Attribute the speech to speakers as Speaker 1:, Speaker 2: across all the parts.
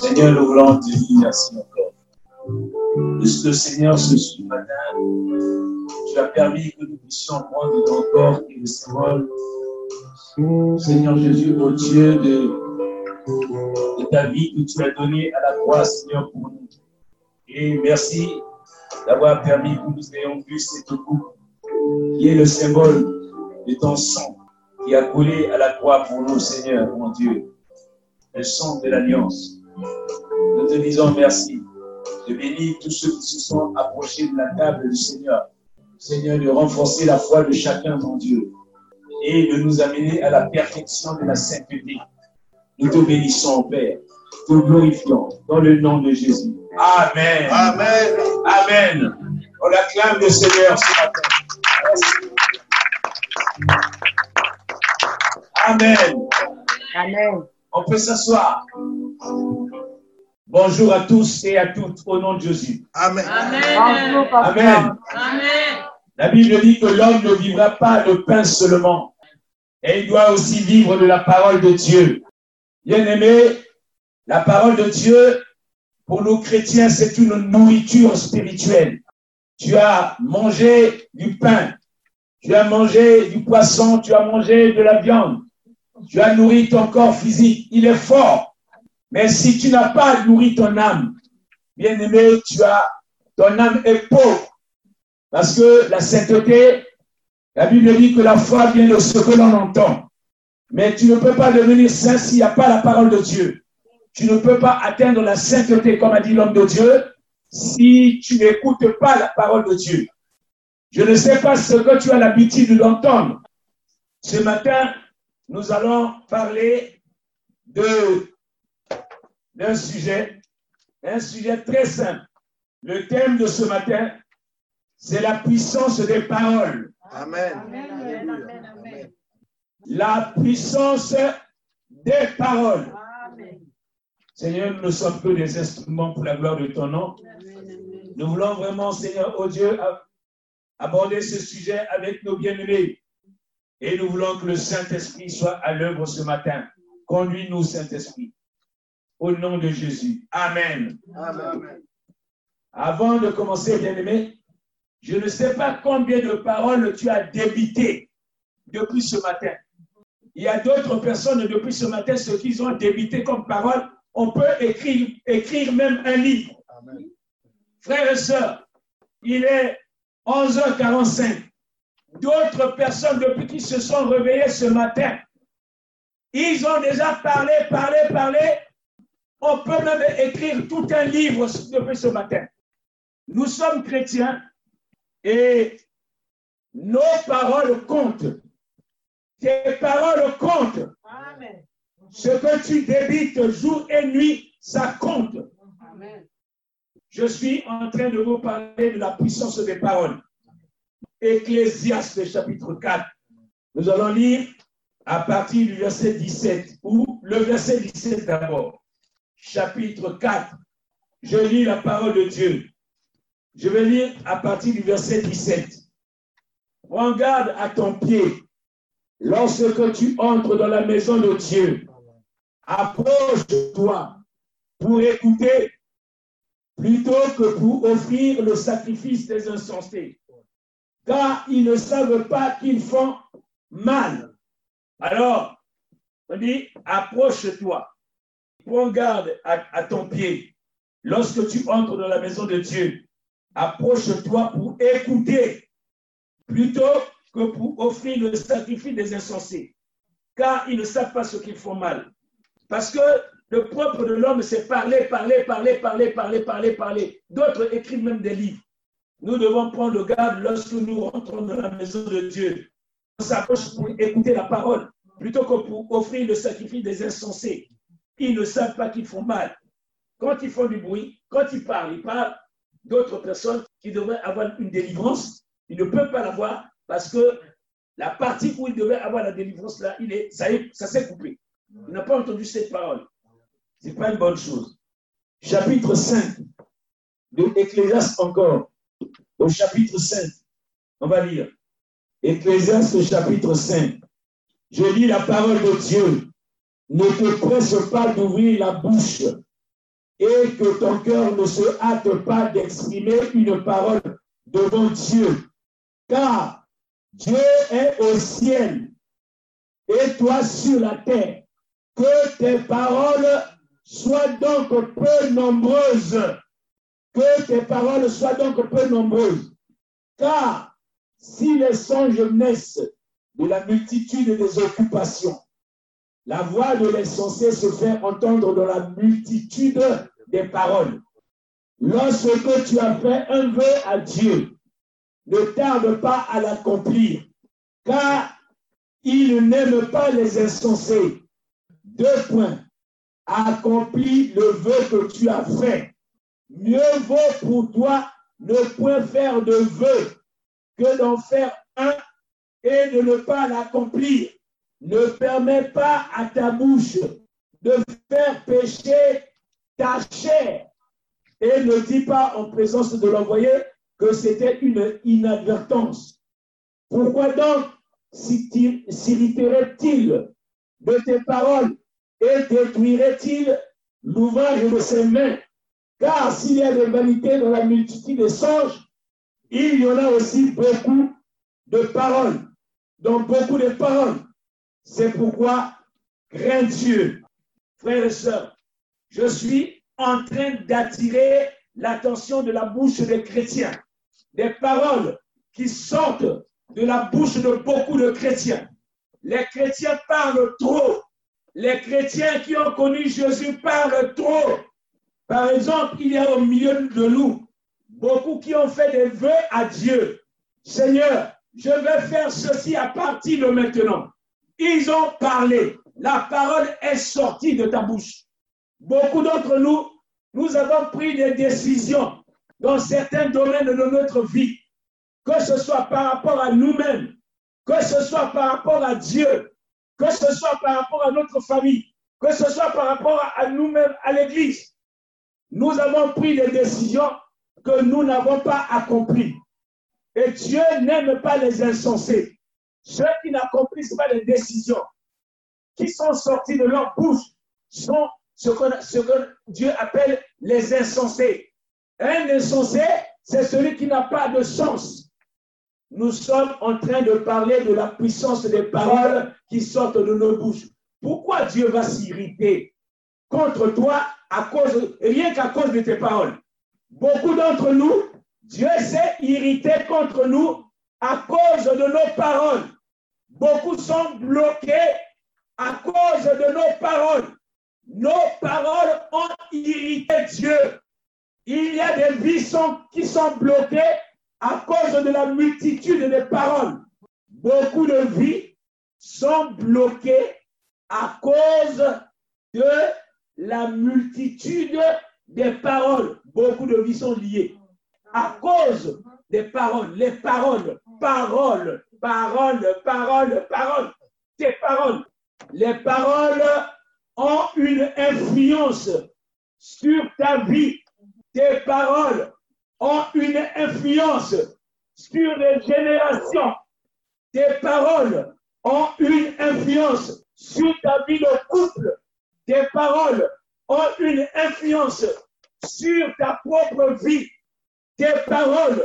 Speaker 1: Seigneur, nous voulons te dire merci encore. Le Seigneur, ce matin, tu as permis que nous puissions prendre ton corps et le symbole. Seigneur Jésus, au Dieu de, de ta vie que tu as donnée à la croix, Seigneur, pour nous. Et merci d'avoir permis que nous ayons vu cette coupe qui est le symbole de ton sang qui a coulé à la croix pour nous, Seigneur, mon Dieu. Le sang de l'alliance. Nous te disons merci de bénir tous ceux qui se sont approchés de la table du Seigneur. Seigneur, de renforcer la foi de chacun, mon Dieu, et de nous amener à la perfection de la sainteté. Nous te bénissons, Père, te glorifions dans le nom de Jésus. Amen.
Speaker 2: Amen.
Speaker 1: Amen. On acclame le Seigneur ce matin. Amen.
Speaker 3: Amen.
Speaker 1: On peut s'asseoir. Bonjour à tous et à toutes au nom de Jésus.
Speaker 2: Amen.
Speaker 1: Amen.
Speaker 4: Amen.
Speaker 1: La Bible dit que l'homme ne vivra pas de pain seulement, et il doit aussi vivre de la parole de Dieu. Bien aimé, la parole de Dieu, pour nous chrétiens, c'est une nourriture spirituelle. Tu as mangé du pain, tu as mangé du poisson, tu as mangé de la viande, tu as nourri ton corps physique, il est fort. Mais si tu n'as pas nourri ton âme, bien aimé, tu as, ton âme est pauvre. Parce que la sainteté, la Bible dit que la foi vient de ce que l'on entend. Mais tu ne peux pas devenir saint s'il n'y a pas la parole de Dieu. Tu ne peux pas atteindre la sainteté, comme a dit l'homme de Dieu, si tu n'écoutes pas la parole de Dieu. Je ne sais pas ce que tu as l'habitude d'entendre. Ce matin, nous allons parler de d'un sujet, un sujet très simple. Le thème de ce matin, c'est la puissance des paroles.
Speaker 2: Amen.
Speaker 3: Amen, amen, amen.
Speaker 1: La puissance des paroles.
Speaker 3: Amen.
Speaker 1: Seigneur, nous ne sommes que des instruments pour la gloire de ton nom. Nous voulons vraiment, Seigneur, oh Dieu, aborder ce sujet avec nos bien-aimés. Et nous voulons que le Saint-Esprit soit à l'œuvre ce matin. Conduis-nous, Saint-Esprit. Au nom de Jésus. Amen.
Speaker 2: Amen.
Speaker 1: Avant de commencer, bien-aimé, je ne sais pas combien de paroles tu as débité depuis ce matin. Il y a d'autres personnes depuis ce matin, ce qu'ils ont débité comme parole, on peut écrire, écrire même un livre.
Speaker 2: Amen.
Speaker 1: Frères et sœurs, il est 11h45. D'autres personnes, depuis qu'ils se sont réveillés ce matin, ils ont déjà parlé, parlé, parlé. On peut même écrire tout un livre depuis ce matin. Nous sommes chrétiens et nos paroles comptent. Tes paroles comptent.
Speaker 3: Amen.
Speaker 1: Ce que tu débites jour et nuit, ça compte.
Speaker 3: Amen.
Speaker 1: Je suis en train de vous parler de la puissance des paroles. Ecclésiaste chapitre 4. Nous allons lire à partir du verset 17, ou le verset 17 d'abord. Chapitre 4. Je lis la parole de Dieu. Je vais lire à partir du verset 17. Prends garde à ton pied lorsque tu entres dans la maison de Dieu. Approche-toi pour écouter plutôt que pour offrir le sacrifice des insensés. Car ils ne savent pas qu'ils font mal. Alors, on dit, approche-toi. Prends garde à, ton pied. Lorsque tu entres dans la maison de Dieu, approche-toi pour écouter plutôt que pour offrir le sacrifice des insensés. Car ils ne savent pas ce qu'ils font mal. Parce que le propre de l'homme, c'est parler, parler, parler, parler, parler, parler, parler. D'autres écrivent même des livres. Nous devons prendre garde lorsque nous rentrons dans la maison de Dieu. On s'approche pour écouter la parole, plutôt que pour offrir le sacrifice des insensés. Ils ne savent pas qu'ils font mal. Quand ils font du bruit, quand ils parlent, ils parlent d'autres personnes qui devraient avoir une délivrance. Ils ne peuvent pas l'avoir parce que la partie où ils devaient avoir la délivrance, là, il est, ça, ça s'est coupé. Il n'a pas entendu cette parole. Ce n'est pas une bonne chose. Chapitre 5 de Ecclésiaste encore. Au chapitre 5, on va lire. Ecclésiaste chapitre 5. Je lis la parole de Dieu. Ne te presse pas d'ouvrir la bouche et que ton cœur ne se hâte pas d'exprimer une parole devant Dieu. Car Dieu est au ciel et toi sur la terre. Que tes paroles soient donc peu nombreuses. Que tes paroles soient donc peu nombreuses. Car si les songes naissent de la multitude des occupations, la voix de l'insensé se fait entendre dans la multitude des paroles. Lorsque tu as fait un vœu à Dieu, ne tarde pas à l'accomplir, car il n'aime pas les insensés. Deux points. Accomplis le vœu que tu as fait. Mieux vaut pour toi ne point faire de vœu que d'en faire un et de ne pas l'accomplir. Ne permets pas à ta bouche de faire pécher ta chair et ne dis pas en présence de l'envoyé que c'était une inadvertance. Pourquoi donc s'irriterait-il de tes paroles et détruirait-il l'ouvrage de ses mains? Car s'il y a des vanités dans la multitude des songes, il y en a aussi beaucoup de paroles, donc beaucoup de paroles. C'est pourquoi, crains Dieu, frères et sœurs, je suis en train d'attirer l'attention de la bouche des chrétiens, des paroles qui sortent de la bouche de beaucoup de chrétiens. Les chrétiens parlent trop. Les chrétiens qui ont connu Jésus parlent trop. Par exemple, il y a au milieu de nous beaucoup qui ont fait des vœux à Dieu. Seigneur, je vais faire ceci à partir de maintenant. Ils ont parlé. La parole est sortie de ta bouche. Beaucoup d'entre nous, nous avons pris des décisions dans certains domaines de notre vie, que ce soit par rapport à nous-mêmes, que ce soit par rapport à Dieu, que ce soit par rapport à notre famille, que ce soit par rapport à nous-mêmes, à l'Église. Nous avons pris des décisions que nous n'avons pas accomplies. Et Dieu n'aime pas les insensés. Ceux qui n'accomplissent pas les décisions qui sont sorties de leur bouche sont ce que, Dieu appelle les insensés. Un insensé, c'est celui qui n'a pas de sens. Nous sommes en train de parler de la puissance des paroles qui sortent de nos bouches. Pourquoi Dieu va s'irriter contre toi à cause, rien qu'à cause de tes paroles? Beaucoup d'entre nous, Dieu s'est irrité contre nous à cause de nos paroles. Beaucoup sont bloqués à cause de nos paroles. Nos paroles ont irrité Dieu. Il y a des vies qui sont bloquées à cause de la multitude des paroles. Beaucoup de vies sont bloquées à cause de la multitude des paroles. Beaucoup de vies sont liées à cause des paroles. Les paroles, paroles, paroles, paroles, paroles, tes paroles. Les paroles ont une influence sur ta vie. Tes paroles ont une influence sur les générations. Tes paroles ont une influence sur ta vie de couple. Tes paroles ont une influence sur ta propre vie. Tes paroles,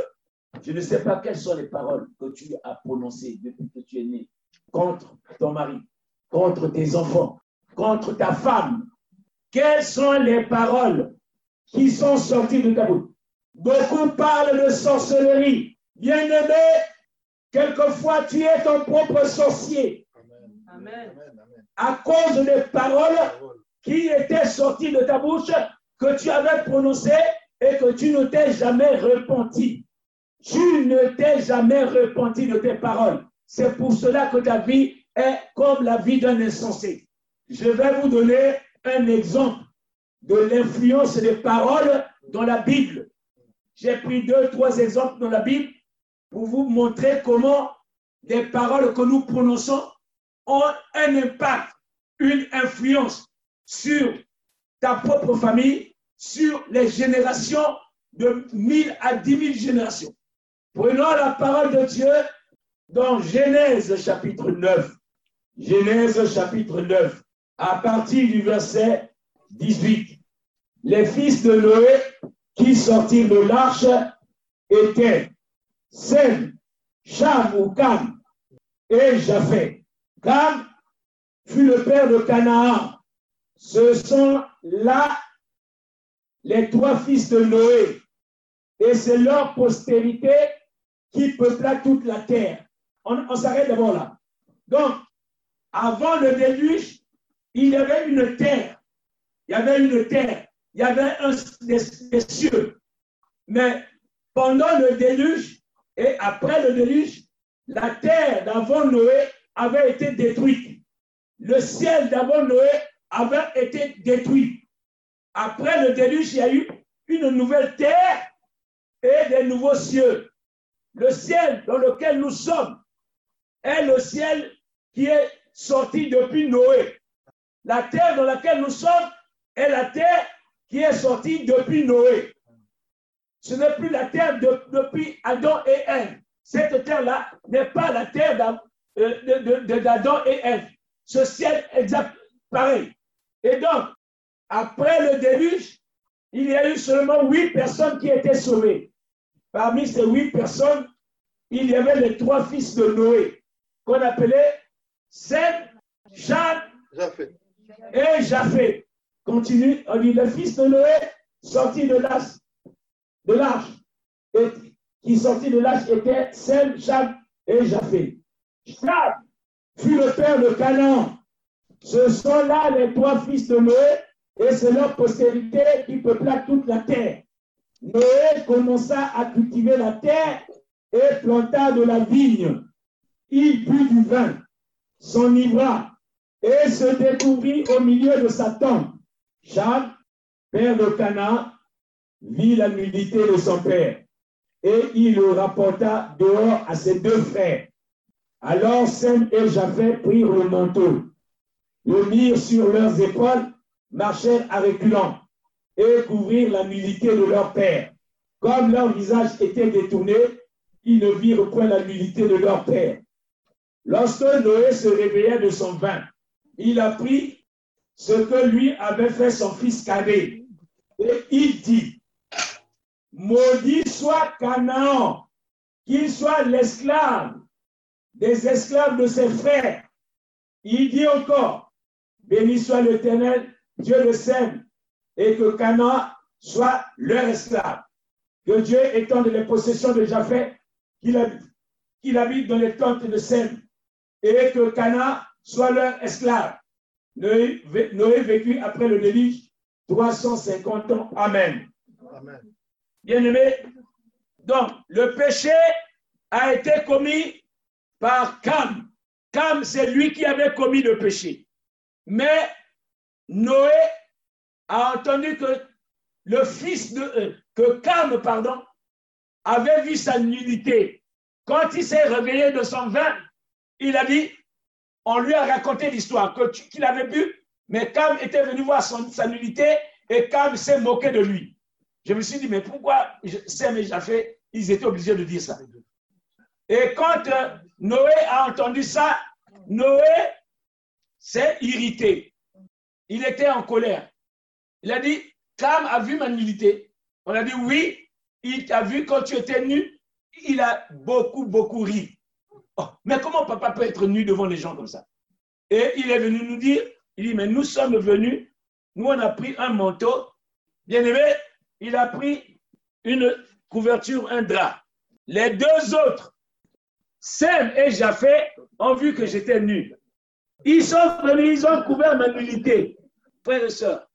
Speaker 1: je ne sais pas quelles sont les paroles que tu as prononcées depuis que tu es né contre ton mari, contre tes enfants, contre ta femme. Quelles sont les paroles qui sont sorties de ta bouche? Beaucoup parlent de sorcellerie. Bien-aimé, quelquefois tu es ton propre sorcier. Amen. À cause des paroles qui étaient sorties de ta bouche, que tu avais prononcées et que tu ne t'es jamais repenti. Tu ne t'es jamais repenti de tes paroles. C'est pour cela que ta vie est comme la vie d'un insensé. Je vais vous donner un exemple de l'influence des paroles dans la Bible. J'ai pris deux, trois exemples dans la Bible pour vous montrer comment les paroles que nous prononçons ont un impact, une influence sur ta propre famille, sur les générations de 1000 à 10 000 générations. Prenons la parole de Dieu dans Genèse chapitre 9. Genèse chapitre 9 à partir du verset 18. les fils de Noé qui sortirent de l'arche étaient Sem, Cham ou Cam et Japheth. Cam fut le père de Canaan. Ce sont là les trois fils de Noé. Et c'est leur postérité qui peupla toute la terre. On, s'arrête d'abord là. Donc, avant le déluge, il y avait une terre. Il y avait une terre. Il y avait un, des, des cieux. Mais pendant le déluge et après le déluge, la terre d'avant Noé avait été détruite. Le ciel d'avant Noé avait été détruit. Après le déluge, il y a eu une nouvelle terre et des nouveaux cieux. Le ciel dans lequel nous sommes est le ciel qui est sorti depuis Noé. La terre dans laquelle nous sommes est la terre qui est sortie depuis Noé. Ce n'est plus la terre de- depuis Adam et Ève. Cette terre-là n'est pas la terre euh, d'Adam et Ève. Ce ciel exact pareil. Et donc, après le déluge, il y a eu seulement huit personnes qui étaient sauvées. Parmi ces huit personnes, il y avait les trois fils de Noé, qu'on appelait Sem,
Speaker 2: Japheth.
Speaker 1: et Japheth. Continue, on dit le fils de Noé sorti de l'arche, de l'arche, et qui sortit de l'arche était Sem, Cham et Japheth. Cham fut le père de Canaan. Ce sont là les trois fils de Noé, et c'est leur postérité qui peupla toute la terre. Noé commença à cultiver la terre et planta de la vigne. Il but du vin, s'enivra et se découvrit au milieu de sa tente. Cham, père de Canaan, vit la nudité de son père et il le rapporta dehors à ses deux frères. Alors Sem et Japheth prirent le manteau, le mirent sur leurs épaules, marchèrent à reculons et couvrirent la nudité de leur père. Comme leur visage était détourné, ils ne virent point la nudité de leur père. Lorsque Noé se réveilla de son vin, il apprit ce que lui avait fait son fils cadet. Et il dit, Maudit soit Canaan, qu'il soit l'esclave des esclaves de ses frères. Il dit encore, Béni soit l'Éternel, Dieu de Sem, et que Canaan soit leur esclave. Que Dieu étende les possessions de Japheth, qu'il habite, habite dans les tentes de Sem, et que Canaan soit leur esclave. Noé, Noé vécut après le déluge 350 ans. Amen.
Speaker 2: Amen.
Speaker 1: Bien-aimé, donc le péché a été commis par Cam. Cam, c'est lui qui avait commis le péché. Mais Noé a entendu que le fils de euh, que Cam, pardon, avait vu sa nudité. Quand il s'est réveillé de son vin, il a dit, on lui a raconté l'histoire qu'il avait bu, mais Cam était venu voir son- sa nudité et Cam s'est moqué de lui. Je me suis dit, mais pourquoi Sem et Japheth, ils étaient obligés de dire ça? Et quand euh, Noé a entendu ça, Noé s'est irrité. Il était en colère. Il a dit, Cam a vu ma nudité. On a dit, oui, il t'a vu quand tu étais nu. Il a beaucoup, beaucoup ri. Oh, mais comment papa peut être nu devant les gens comme ça? Et il est venu nous dire, il dit, mais nous sommes venus, nous on a pris un manteau. Bien aimé, il a pris une couverture, un drap. Les deux autres, Sem et Japheth, ont vu que j'étais nu. Ils sont ils ont couvert ma nudité. Frères et sœurs,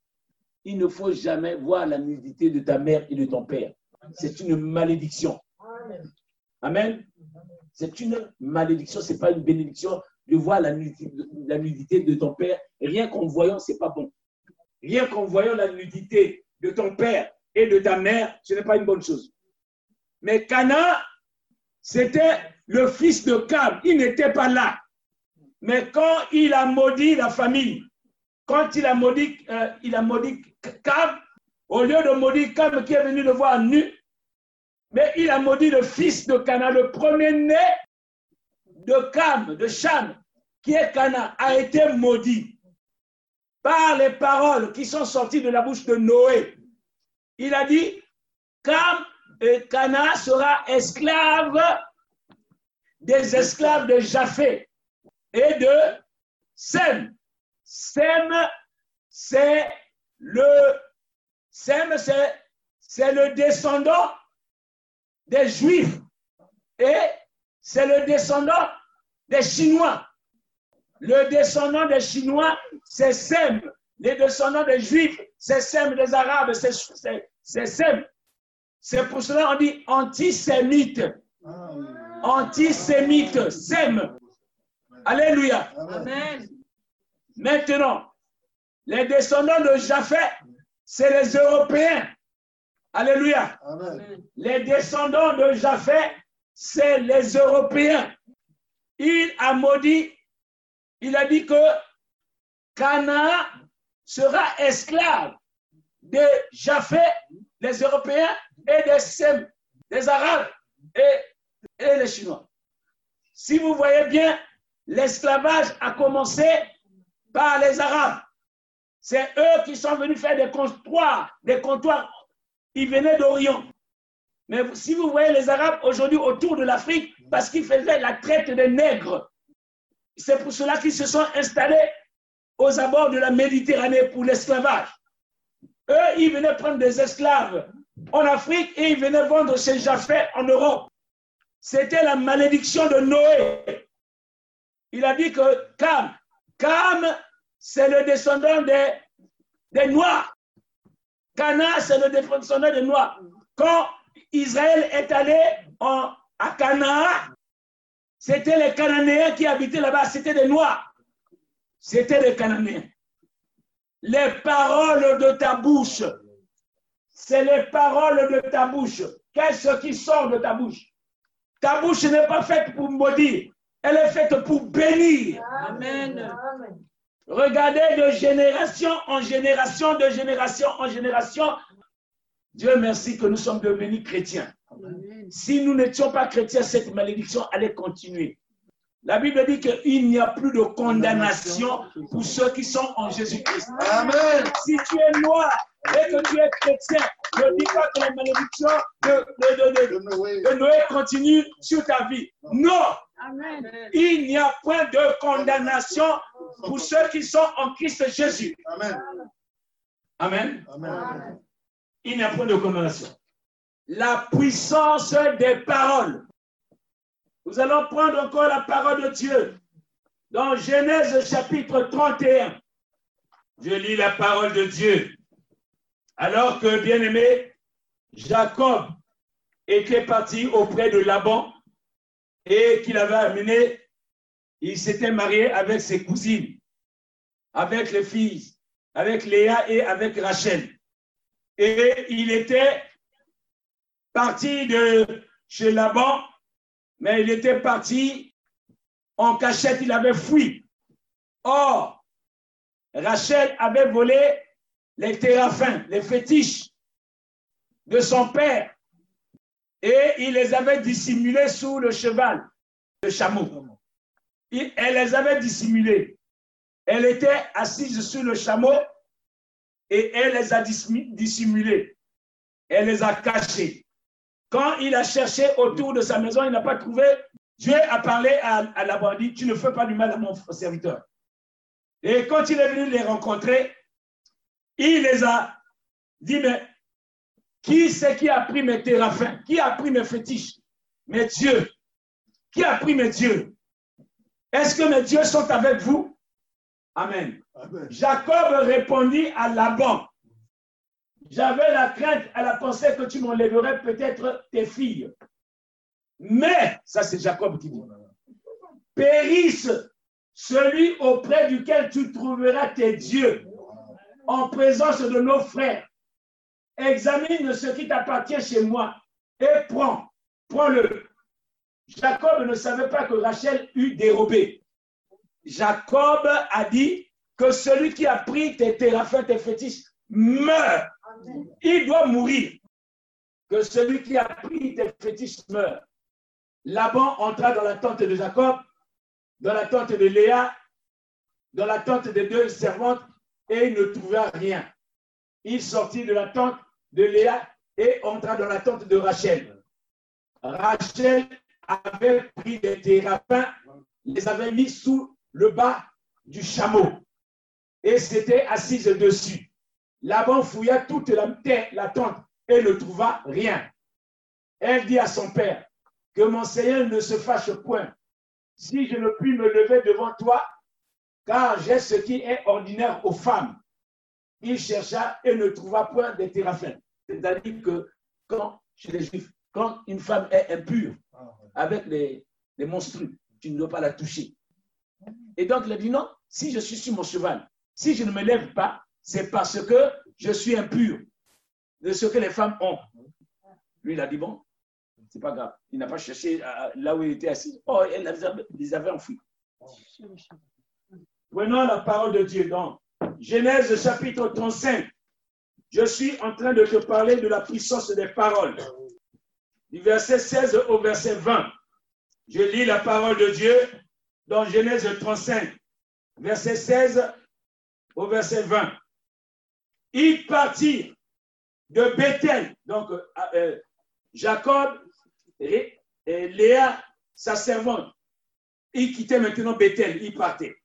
Speaker 1: il ne faut jamais voir la nudité de ta mère et de ton père. C'est une malédiction. Amen. C'est une malédiction, ce n'est pas une bénédiction de voir la nudité, la nudité de ton père. Rien qu'en voyant, ce n'est pas bon. Rien qu'en voyant la nudité de ton père et de ta mère, ce n'est pas une bonne chose. Mais Cana, c'était le fils de Cam. Il n'était pas là. Mais quand il a maudit la famille, quand il a maudit, euh, il a maudit Cam, au lieu de maudire Cam qui est venu le voir nu, mais il a maudit le fils de Cana, le premier-né de Cam, de Cham, qui est Cana, a été maudit par les paroles qui sont sorties de la bouche de Noé. il a dit, Cam et Cana sera esclave des esclaves de Japhé et de Sem. Sem, c'est le Sem, c'est, c'est le descendant des Juifs et c'est le descendant des Chinois. Le descendant des Chinois, c'est Sem. Les descendants des Juifs, c'est Sem. Les Arabes, c'est, c'est, c'est Sem. C'est pour cela qu'on dit antisémite. Antisémite, Sem. Alléluia.
Speaker 3: Amen.
Speaker 1: Maintenant, les descendants de Japhet, c'est les Européens. Alléluia.
Speaker 2: Amen.
Speaker 1: Les descendants de Japhet, c'est les Européens. Il a maudit, il a dit que Canaan sera esclave de Japhet, les Européens, et des Sem, des Arabes et, et les Chinois. Si vous voyez bien, l'esclavage a commencé par les Arabes. C'est eux qui sont venus faire des comptoirs, des comptoirs. Ils venaient d'Orient. Mais si vous voyez les Arabes aujourd'hui autour de l'Afrique, parce qu'ils faisaient la traite des nègres, c'est pour cela qu'ils se sont installés aux abords de la Méditerranée pour l'esclavage. Eux, ils venaient prendre des esclaves en Afrique et ils venaient vendre chez Japheth en Europe. C'était la malédiction de Noé. Il a dit que Cam, Cam, c'est le descendant des, des Noirs. Cana, c'est le descendant des Noirs. Quand Israël est allé en, à Canaan, c'était les Cananéens qui habitaient là-bas, c'était des Noirs. C'était les Cananéens. Les paroles de ta bouche, c'est les paroles de ta bouche. Qu'est-ce qui sort de ta bouche? Ta bouche n'est pas faite pour maudire, elle est faite pour bénir.
Speaker 3: Amen.
Speaker 1: Regardez de génération en génération, de génération en génération. Dieu merci que nous sommes devenus chrétiens. Si nous n'étions pas chrétiens, cette malédiction allait continuer. La Bible dit qu'il n'y a plus de condamnation pour ceux qui sont en Jésus-Christ.
Speaker 2: Amen.
Speaker 1: Si tu es noir et que tu es chrétien, ne dis pas que la malédiction de, de- de- de- De Noé. continue sur ta vie. Non,
Speaker 3: Amen.
Speaker 1: il n'y a point de condamnation pour ceux qui sont en Christ Jésus.
Speaker 2: Amen.
Speaker 1: Amen.
Speaker 2: Amen.
Speaker 1: Il n'y a point de condamnation. La puissance des paroles. Nous allons prendre encore la parole de Dieu. Dans Genèse chapitre 31, je lis la parole de Dieu. Alors que, bien aimé, Jacob était parti auprès de Laban et qu'il avait amené, il s'était marié avec ses cousines, avec les filles, avec Léa et avec Rachel. Et il était parti de chez Laban, mais il était parti en cachette, il avait fui. Or, Rachel avait volé les téraphins, les fétiches de son père, et il les avait dissimulés sous le cheval, le chameau. Elle les avait dissimulés. Elle était assise sur le chameau et elle les a dissimulés. Elle les a cachés. Quand il a cherché autour de sa maison, il n'a pas trouvé. Dieu a parlé à, à Laban, dit, tu ne fais pas du mal à mon serviteur. Et quand il est venu les rencontrer, il les a dit, mais qui c'est qui a pris mes téraphins Qui a pris mes fétiches? Mes dieux. Qui a pris mes dieux? Est-ce que mes dieux sont avec vous? Amen.
Speaker 2: Amen.
Speaker 1: Jacob répondit à Laban, j'avais la crainte à la pensée que tu m'enlèverais peut-être tes filles. Mais, ça c'est Jacob qui dit, périsse celui auprès duquel tu trouveras tes dieux en présence de nos frères. Examine ce qui t'appartient chez moi et prends, prends-le. Jacob ne savait pas que Rachel eut dérobé. Jacob a dit que celui qui a pris tes téraphins, tes fétiches, meurt. Il doit mourir. Que celui qui a pris tes fétiches meurt. Laban entra dans la tente de Jacob, dans la tente de Léa, dans la tente des deux servantes, et ne trouva rien. Il sortit de la tente de Léa et entra dans la tente de Rachel. Rachel avait pris des terrapins, les avait mis sous le bas du chameau et s'était assise dessus. Laban fouilla toute la terre, la tente et ne trouva rien. Elle dit à son père, que mon Seigneur ne se fâche point si je ne puis me lever devant toi, car j'ai ce qui est ordinaire aux femmes. Il chercha et ne trouva point de téraphins. C'est-à-dire que quand, chez les Juifs, quand une femme est impure avec les, les monstrues, tu ne dois pas la toucher. Et donc il a dit non, si je suis sur mon cheval, si je ne me lève pas, c'est parce que je suis impur de ce que les femmes ont. Lui, il a dit bon, c'est pas grave. Il n'a pas cherché là où il était assis. Oh, elle les avait enfouis. Prenons la parole de Dieu dans Genèse chapitre 35. Je suis en train de te parler de la puissance des paroles. Du verset 16 au verset 20. Je lis la parole de Dieu dans Genèse 35, verset 16 au verset 20. Ils partirent de Bethel, donc euh, euh, Jacob et, Léa, sa servante, ils quittaient maintenant Bethel, ils partaient.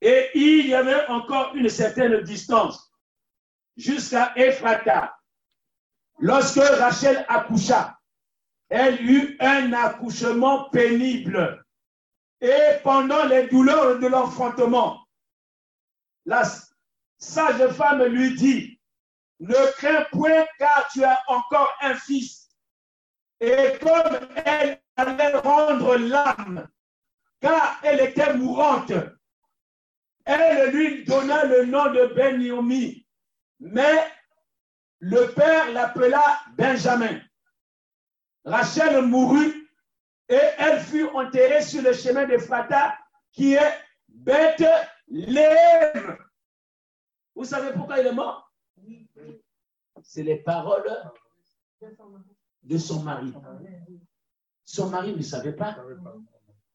Speaker 1: Et il y avait encore une certaine distance jusqu'à Ephrata. Lorsque Rachel accoucha, elle eut un accouchement pénible. Et pendant les douleurs de l'enfantement, la sage femme lui dit, ne crains point car tu as encore un fils. Et comme elle allait rendre l'âme, car elle était mourante, elle lui donna le nom de Beniomi, mais le père l'appela Benjamin. Rachel mourut et elle fut enterrée sur le chemin de Fata qui est Bethléem. Vous savez pourquoi il est mort? C'est les paroles de son mari. Son mari ne savait pas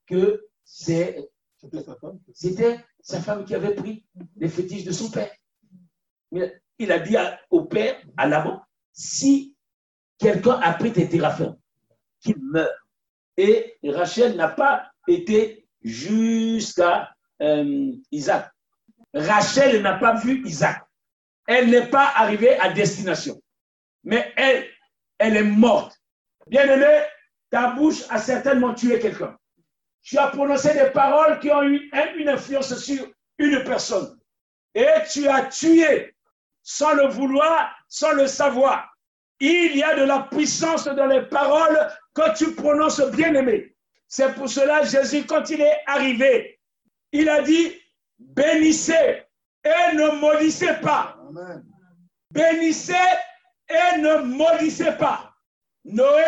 Speaker 1: que c'est
Speaker 2: C'était sa femme.
Speaker 1: qui avait pris les fétiches de son père. Mais il a dit au père, à l'avant, si quelqu'un a pris tes téraphins, qu'il meure. Et Rachel n'a pas été jusqu'à euh, Isaac. Rachel n'a pas vu Isaac. Elle n'est pas arrivée à destination. Mais elle, elle est morte. Bien-aimé, ta bouche a certainement tué quelqu'un tu as prononcé des paroles qui ont eu un- une influence sur une personne. Et tu as tué sans le vouloir, sans le savoir. Il y a de la puissance dans les paroles que tu prononces bien aimé. C'est pour cela, Jésus, quand il est arrivé, il a dit, bénissez et ne maudissez pas.
Speaker 2: Amen.
Speaker 1: Bénissez et ne maudissez pas. Noé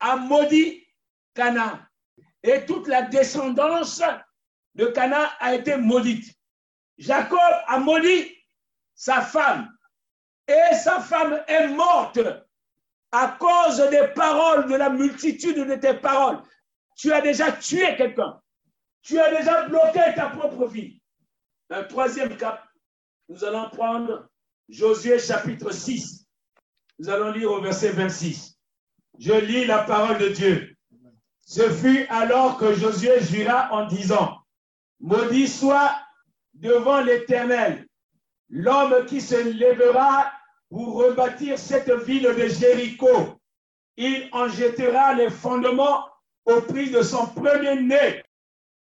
Speaker 1: a maudit Canaan. Et toute la descendance de Canaan a été maudite. Jacob a maudit sa femme. Et sa femme est morte à cause des paroles, de la multitude de tes paroles. Tu as déjà tué quelqu'un. Tu as déjà bloqué ta propre vie. Un troisième cap, nous allons prendre Josué chapitre 6. Nous allons lire au verset 26. Je lis la parole de Dieu. Ce fut alors que Josué jura en disant, Maudit soit devant l'Éternel l'homme qui se lèvera pour rebâtir cette ville de Jéricho. Il en jettera les fondements au prix de son premier-né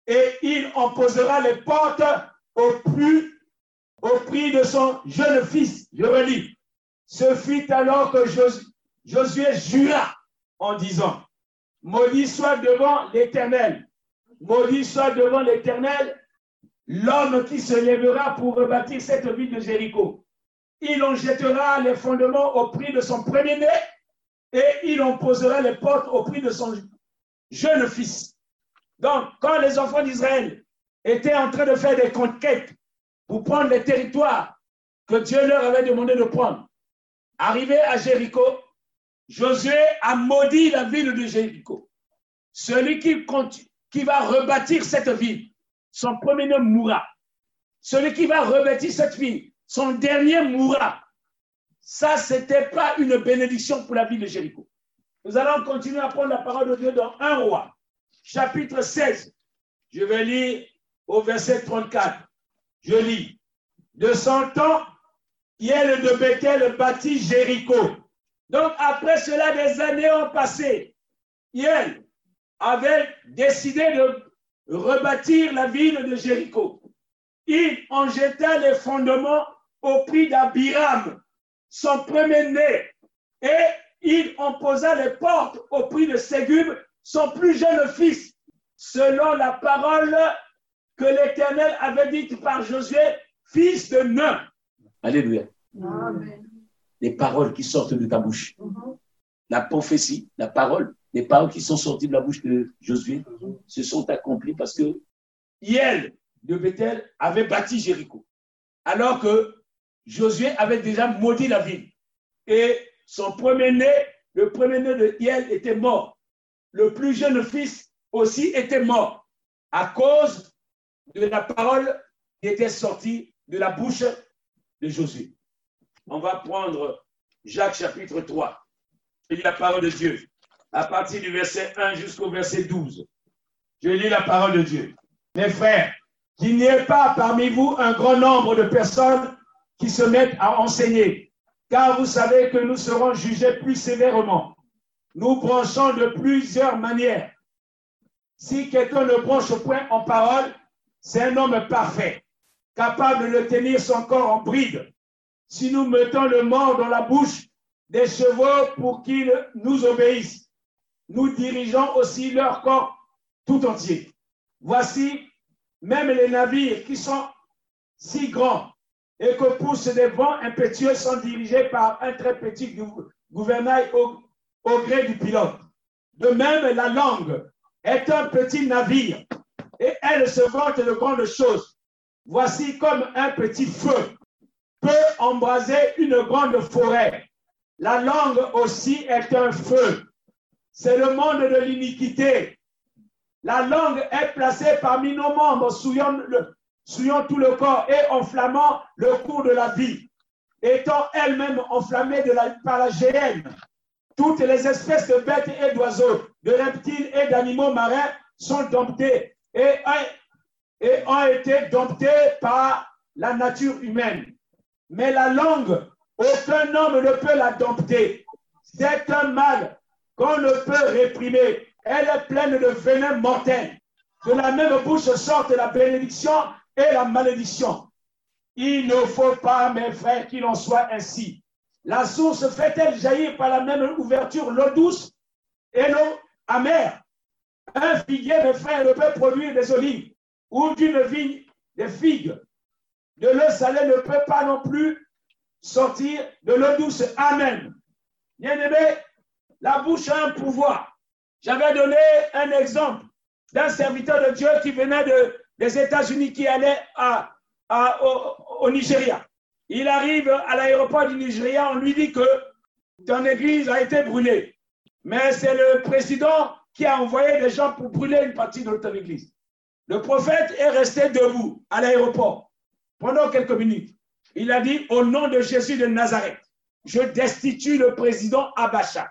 Speaker 1: et il en posera les portes au prix, de son jeune fils. Je relis. Ce fut alors que Jos- Josué jura en disant, Maudit soit devant l'Éternel, maudit soit devant l'Éternel l'homme qui se lèvera pour rebâtir cette ville de Jéricho. Il en jettera les fondements au prix de son premier-né et il en posera les portes au prix de son jeune fils. Donc, quand les enfants d'Israël étaient en train de faire des conquêtes pour prendre les territoires que Dieu leur avait demandé de prendre, arrivé à Jéricho, Josué a maudit la ville de Jéricho. Celui qui, va rebâtir cette ville, son premier mourra. Celui qui va rebâtir cette ville, son dernier mourra. ça, ce n'était pas une bénédiction pour la ville de Jéricho. Nous allons continuer à prendre la parole de Dieu dans 1 roi, chapitre 16. Je vais lire au verset 34. Je lis. De son temps, Yel de Bethel bâtit Jéricho. Donc, après cela, des années ont passé. Yel avait décidé de rebâtir la ville de Jéricho. Il en jeta les fondements au prix d'Abiram, son premier-né, et il en posa les portes au prix de Ségub, son plus jeune fils, selon la parole que l'Éternel avait dite par Josué, fils de Nun. Alléluia.
Speaker 3: Amen.
Speaker 1: Les paroles qui sortent de ta bouche.
Speaker 3: Mhm.
Speaker 1: La prophétie, la parole, les paroles qui sont sorties de la bouche de Josué se sont accomplies parce que Hiel de Bethel avait bâti Jéricho. Alors que Josué avait déjà maudit la ville. Et son premier-né, le premier-né de Hiel était mort. Le plus jeune fils aussi était mort à cause de la parole qui était sortie de la bouche de Josué. On va prendre Jacques chapitre 3. Je lis la parole de Dieu à partir du verset 1 jusqu'au verset 12. Je lis la parole de Dieu. Mes frères, qu'il n'y ait pas parmi vous un grand nombre de personnes qui se mettent à enseigner, car vous savez que nous serons jugés plus sévèrement. Nous branchons de plusieurs manières. Si quelqu'un ne branche point en parole, c'est un homme parfait, capable de tenir son corps en bride. Si nous mettons le mort dans la bouche des chevaux pour qu'ils nous obéissent, nous dirigeons aussi leur corps tout entier. Voici, même les navires qui sont si grands et que poussent des vents impétueux sont dirigés par un très petit gou- gouvernail au, au gré du pilote. De même, la langue est un petit navire et elle se vante de grandes choses. Voici comme un petit feu peut embraser une grande forêt. La langue aussi est un feu. C'est le monde de l'iniquité. La langue est placée parmi nos membres, souillant, tout le corps et enflammant le cours de la vie, étant elle-même enflammée par la géhenne. Toutes les espèces de bêtes et d'oiseaux, de reptiles et d'animaux marins sont domptées et, ont été domptées par la nature humaine. Mais la langue, aucun homme ne peut la dompter. C'est un mal qu'on ne peut réprimer. Elle est pleine de venin mortel. De la même bouche sortent la bénédiction et la malédiction. Il ne faut pas, mes frères, qu'il en soit ainsi. La source fait-elle jaillir par la même ouverture l'eau douce et l'eau amère? Un figuier, mes frères, ne peut produire des olives ou d'une vigne des figues. De l'eau salée ne peut pas non plus sortir de l'eau douce. Amen. Bien-aimé, la bouche a un pouvoir. J'avais donné un exemple d'un serviteur de Dieu qui venait de- des États-Unis, qui allait au, au Nigeria. Il arrive à l'aéroport du Nigeria, on lui dit que ton église a été brûlée. Mais c'est le président qui a envoyé des gens pour brûler une partie de ton église. Le prophète est resté debout à l'aéroport pendant quelques minutes. Il a dit, au nom de Jésus de Nazareth, je destitue le président Abacha.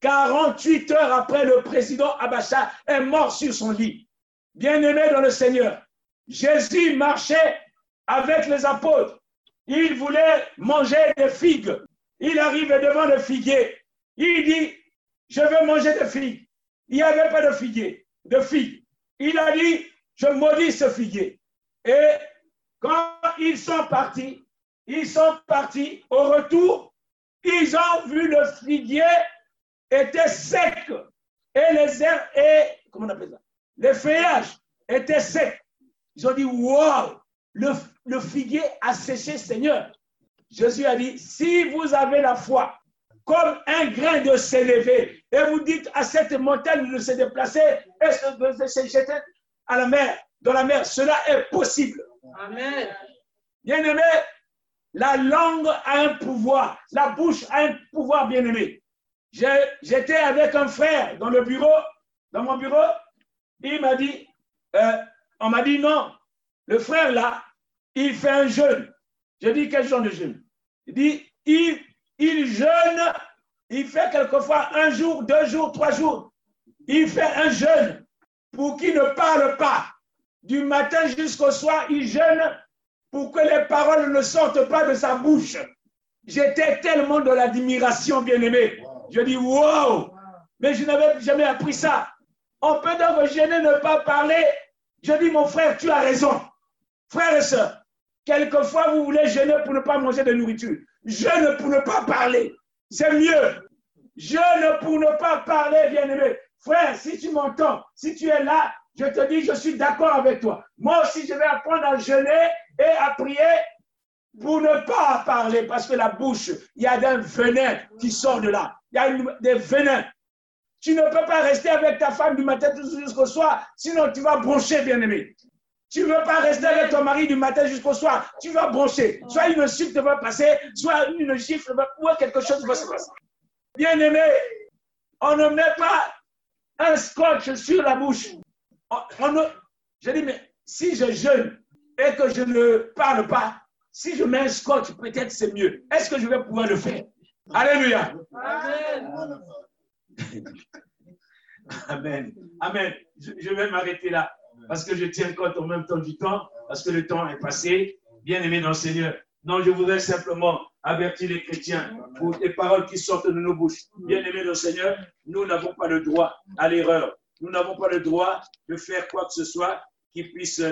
Speaker 1: 48 heures après, le président Abacha est mort sur son lit. Bien-aimé dans le Seigneur, Jésus marchait avec les apôtres. Il voulait manger des figues. Il arrive devant le figuier. Il dit, je veux manger des figues. Il n'y avait pas de figuier, de figues. Il a dit, je maudis ce figuier. Et quand ils sont partis, ils sont partis au retour, ils ont vu le figuier était sec et les herbes et comment on appelle ça? Les feuillages étaient secs. Ils ont dit waouh, le, le figuier a séché, Seigneur. Jésus a dit si vous avez la foi comme un grain de s'élever et vous dites à cette montagne de se déplacer et de se jeter à la mer, dans la mer, cela est possible.
Speaker 3: Amen.
Speaker 1: Bien-aimé, la langue a un pouvoir, la bouche a un pouvoir, bien-aimé. J'étais avec un frère dans le bureau, dans mon bureau, il m'a dit, euh, on m'a dit non, le frère là, il fait un jeûne. Je dis quel genre de jeûne? Il dit, il, il jeûne, il fait quelquefois un jour, deux jours, trois jours. Il fait un jeûne pour qu'il ne parle pas. Du matin jusqu'au soir, il jeûne pour que les paroles ne sortent pas de sa bouche. J'étais tellement de l'admiration, bien-aimé. Je dis, wow! Mais je n'avais jamais appris ça. On peut donc jeûner, ne pas parler. Je dis, mon frère, tu as raison. Frère et soeur, quelquefois, vous voulez jeûner pour ne pas manger de nourriture. Jeûne pour ne pas parler. C'est mieux. Jeûne pour ne pas parler, bien-aimé. Frère, si tu m'entends, si tu es là, je te dis, je suis d'accord avec toi. Moi aussi, je vais apprendre à jeûner et à prier pour ne pas parler, parce que la bouche, il y a des venin qui sort de là. Il y a des venins. Tu ne peux pas rester avec ta femme du matin jusqu'au soir, sinon tu vas broncher, bien-aimé. Tu ne veux pas rester avec ton mari du matin jusqu'au soir, tu vas broncher. Soit une insulte va passer, soit une gifle va, ou quelque chose va se passer. Bien-aimé, on ne met pas un scotch sur la bouche. je dis, mais si je jeûne et que je ne parle pas, si je mets un scotch, peut-être c'est mieux. Est-ce que je vais pouvoir le faire? Alléluia. Amen. Amen. Amen. Je, vais m'arrêter là parce que je tiens compte en même temps du temps, parce que le temps est passé. Bien aimé dans le Seigneur. Non, je voudrais simplement avertir les chrétiens pour les paroles qui sortent de nos bouches. Bien aimé dans le Seigneur, nous n'avons pas le droit à l'erreur. Nous n'avons pas le droit de faire quoi que ce soit qui puisse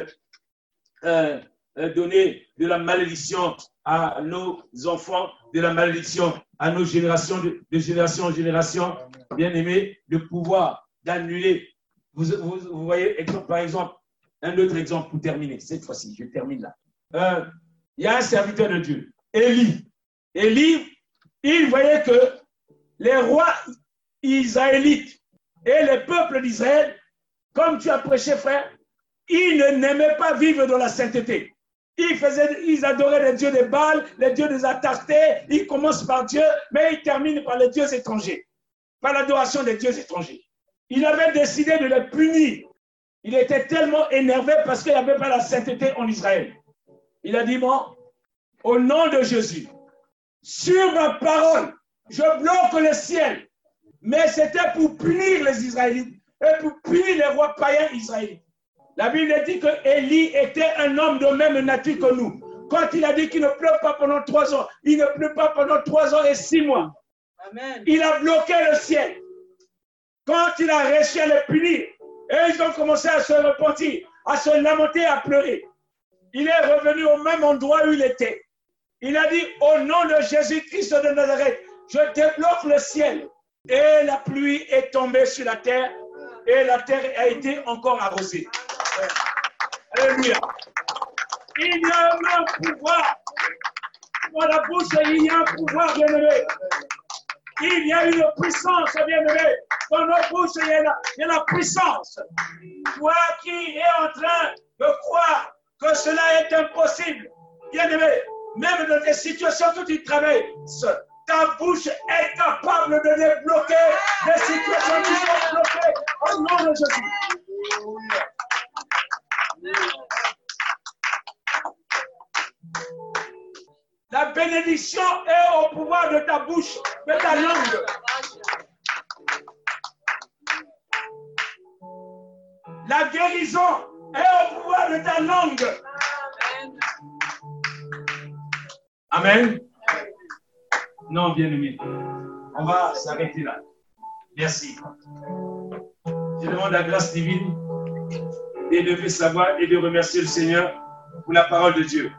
Speaker 1: euh, euh, donner de la malédiction à nos enfants, de la malédiction à nos générations, de, génération en génération, bien aimé, de pouvoir d'annuler. Vous, voyez, par exemple, un autre exemple pour terminer, cette fois-ci, je termine là. Euh, il y a un serviteur de Dieu, Élie. Élie, il voyait que les rois israélites et les peuples d'Israël, comme tu as prêché, frère, ils n'aimaient pas vivre dans la sainteté. Ils, faisaient, ils adoraient les dieux des Baals, les dieux des Atartés. Ils commencent par Dieu, mais ils terminent par les dieux étrangers, par l'adoration des dieux étrangers. Il avait décidé de les punir. Il était tellement énervé parce qu'il n'y avait pas la sainteté en Israël. Il a dit, moi, au nom de Jésus, sur ma parole, je bloque le ciel. Mais c'était pour punir les Israélites et pour punir les rois païens israélites. La Bible dit que Élie était un homme de même nature que nous. Quand il a dit qu'il ne pleut pas pendant trois ans, il ne pleut pas pendant trois ans et six mois. Il a bloqué le ciel. Quand il a réussi à les punir, et ils ont commencé à se repentir, à se lamenter, à pleurer. Il est revenu au même endroit où il était. Il a dit, au nom de Jésus-Christ de Nazareth, je débloque le ciel. Et la pluie est tombée sur la terre et la terre a été encore arrosée. Alléluia. Il y a un pouvoir. Dans la bouche, il y a un pouvoir, bien-aimé. Il y a une puissance, bien-aimé. Dans nos bouches, il y, a la, puissance. Toi qui es en train de croire que cela est impossible, bien-aimé, même dans des situations où tu travailles, ta bouche est capable de débloquer des situations qui sont bloquées au nom de Jésus. La bénédiction est au pouvoir de ta bouche, de ta langue. La guérison est au pouvoir de ta langue. Amen. Non, bien aimé. On va s'arrêter là. Merci. Je demande la grâce divine d'élever sa voix et de remercier le Seigneur pour la parole de Dieu.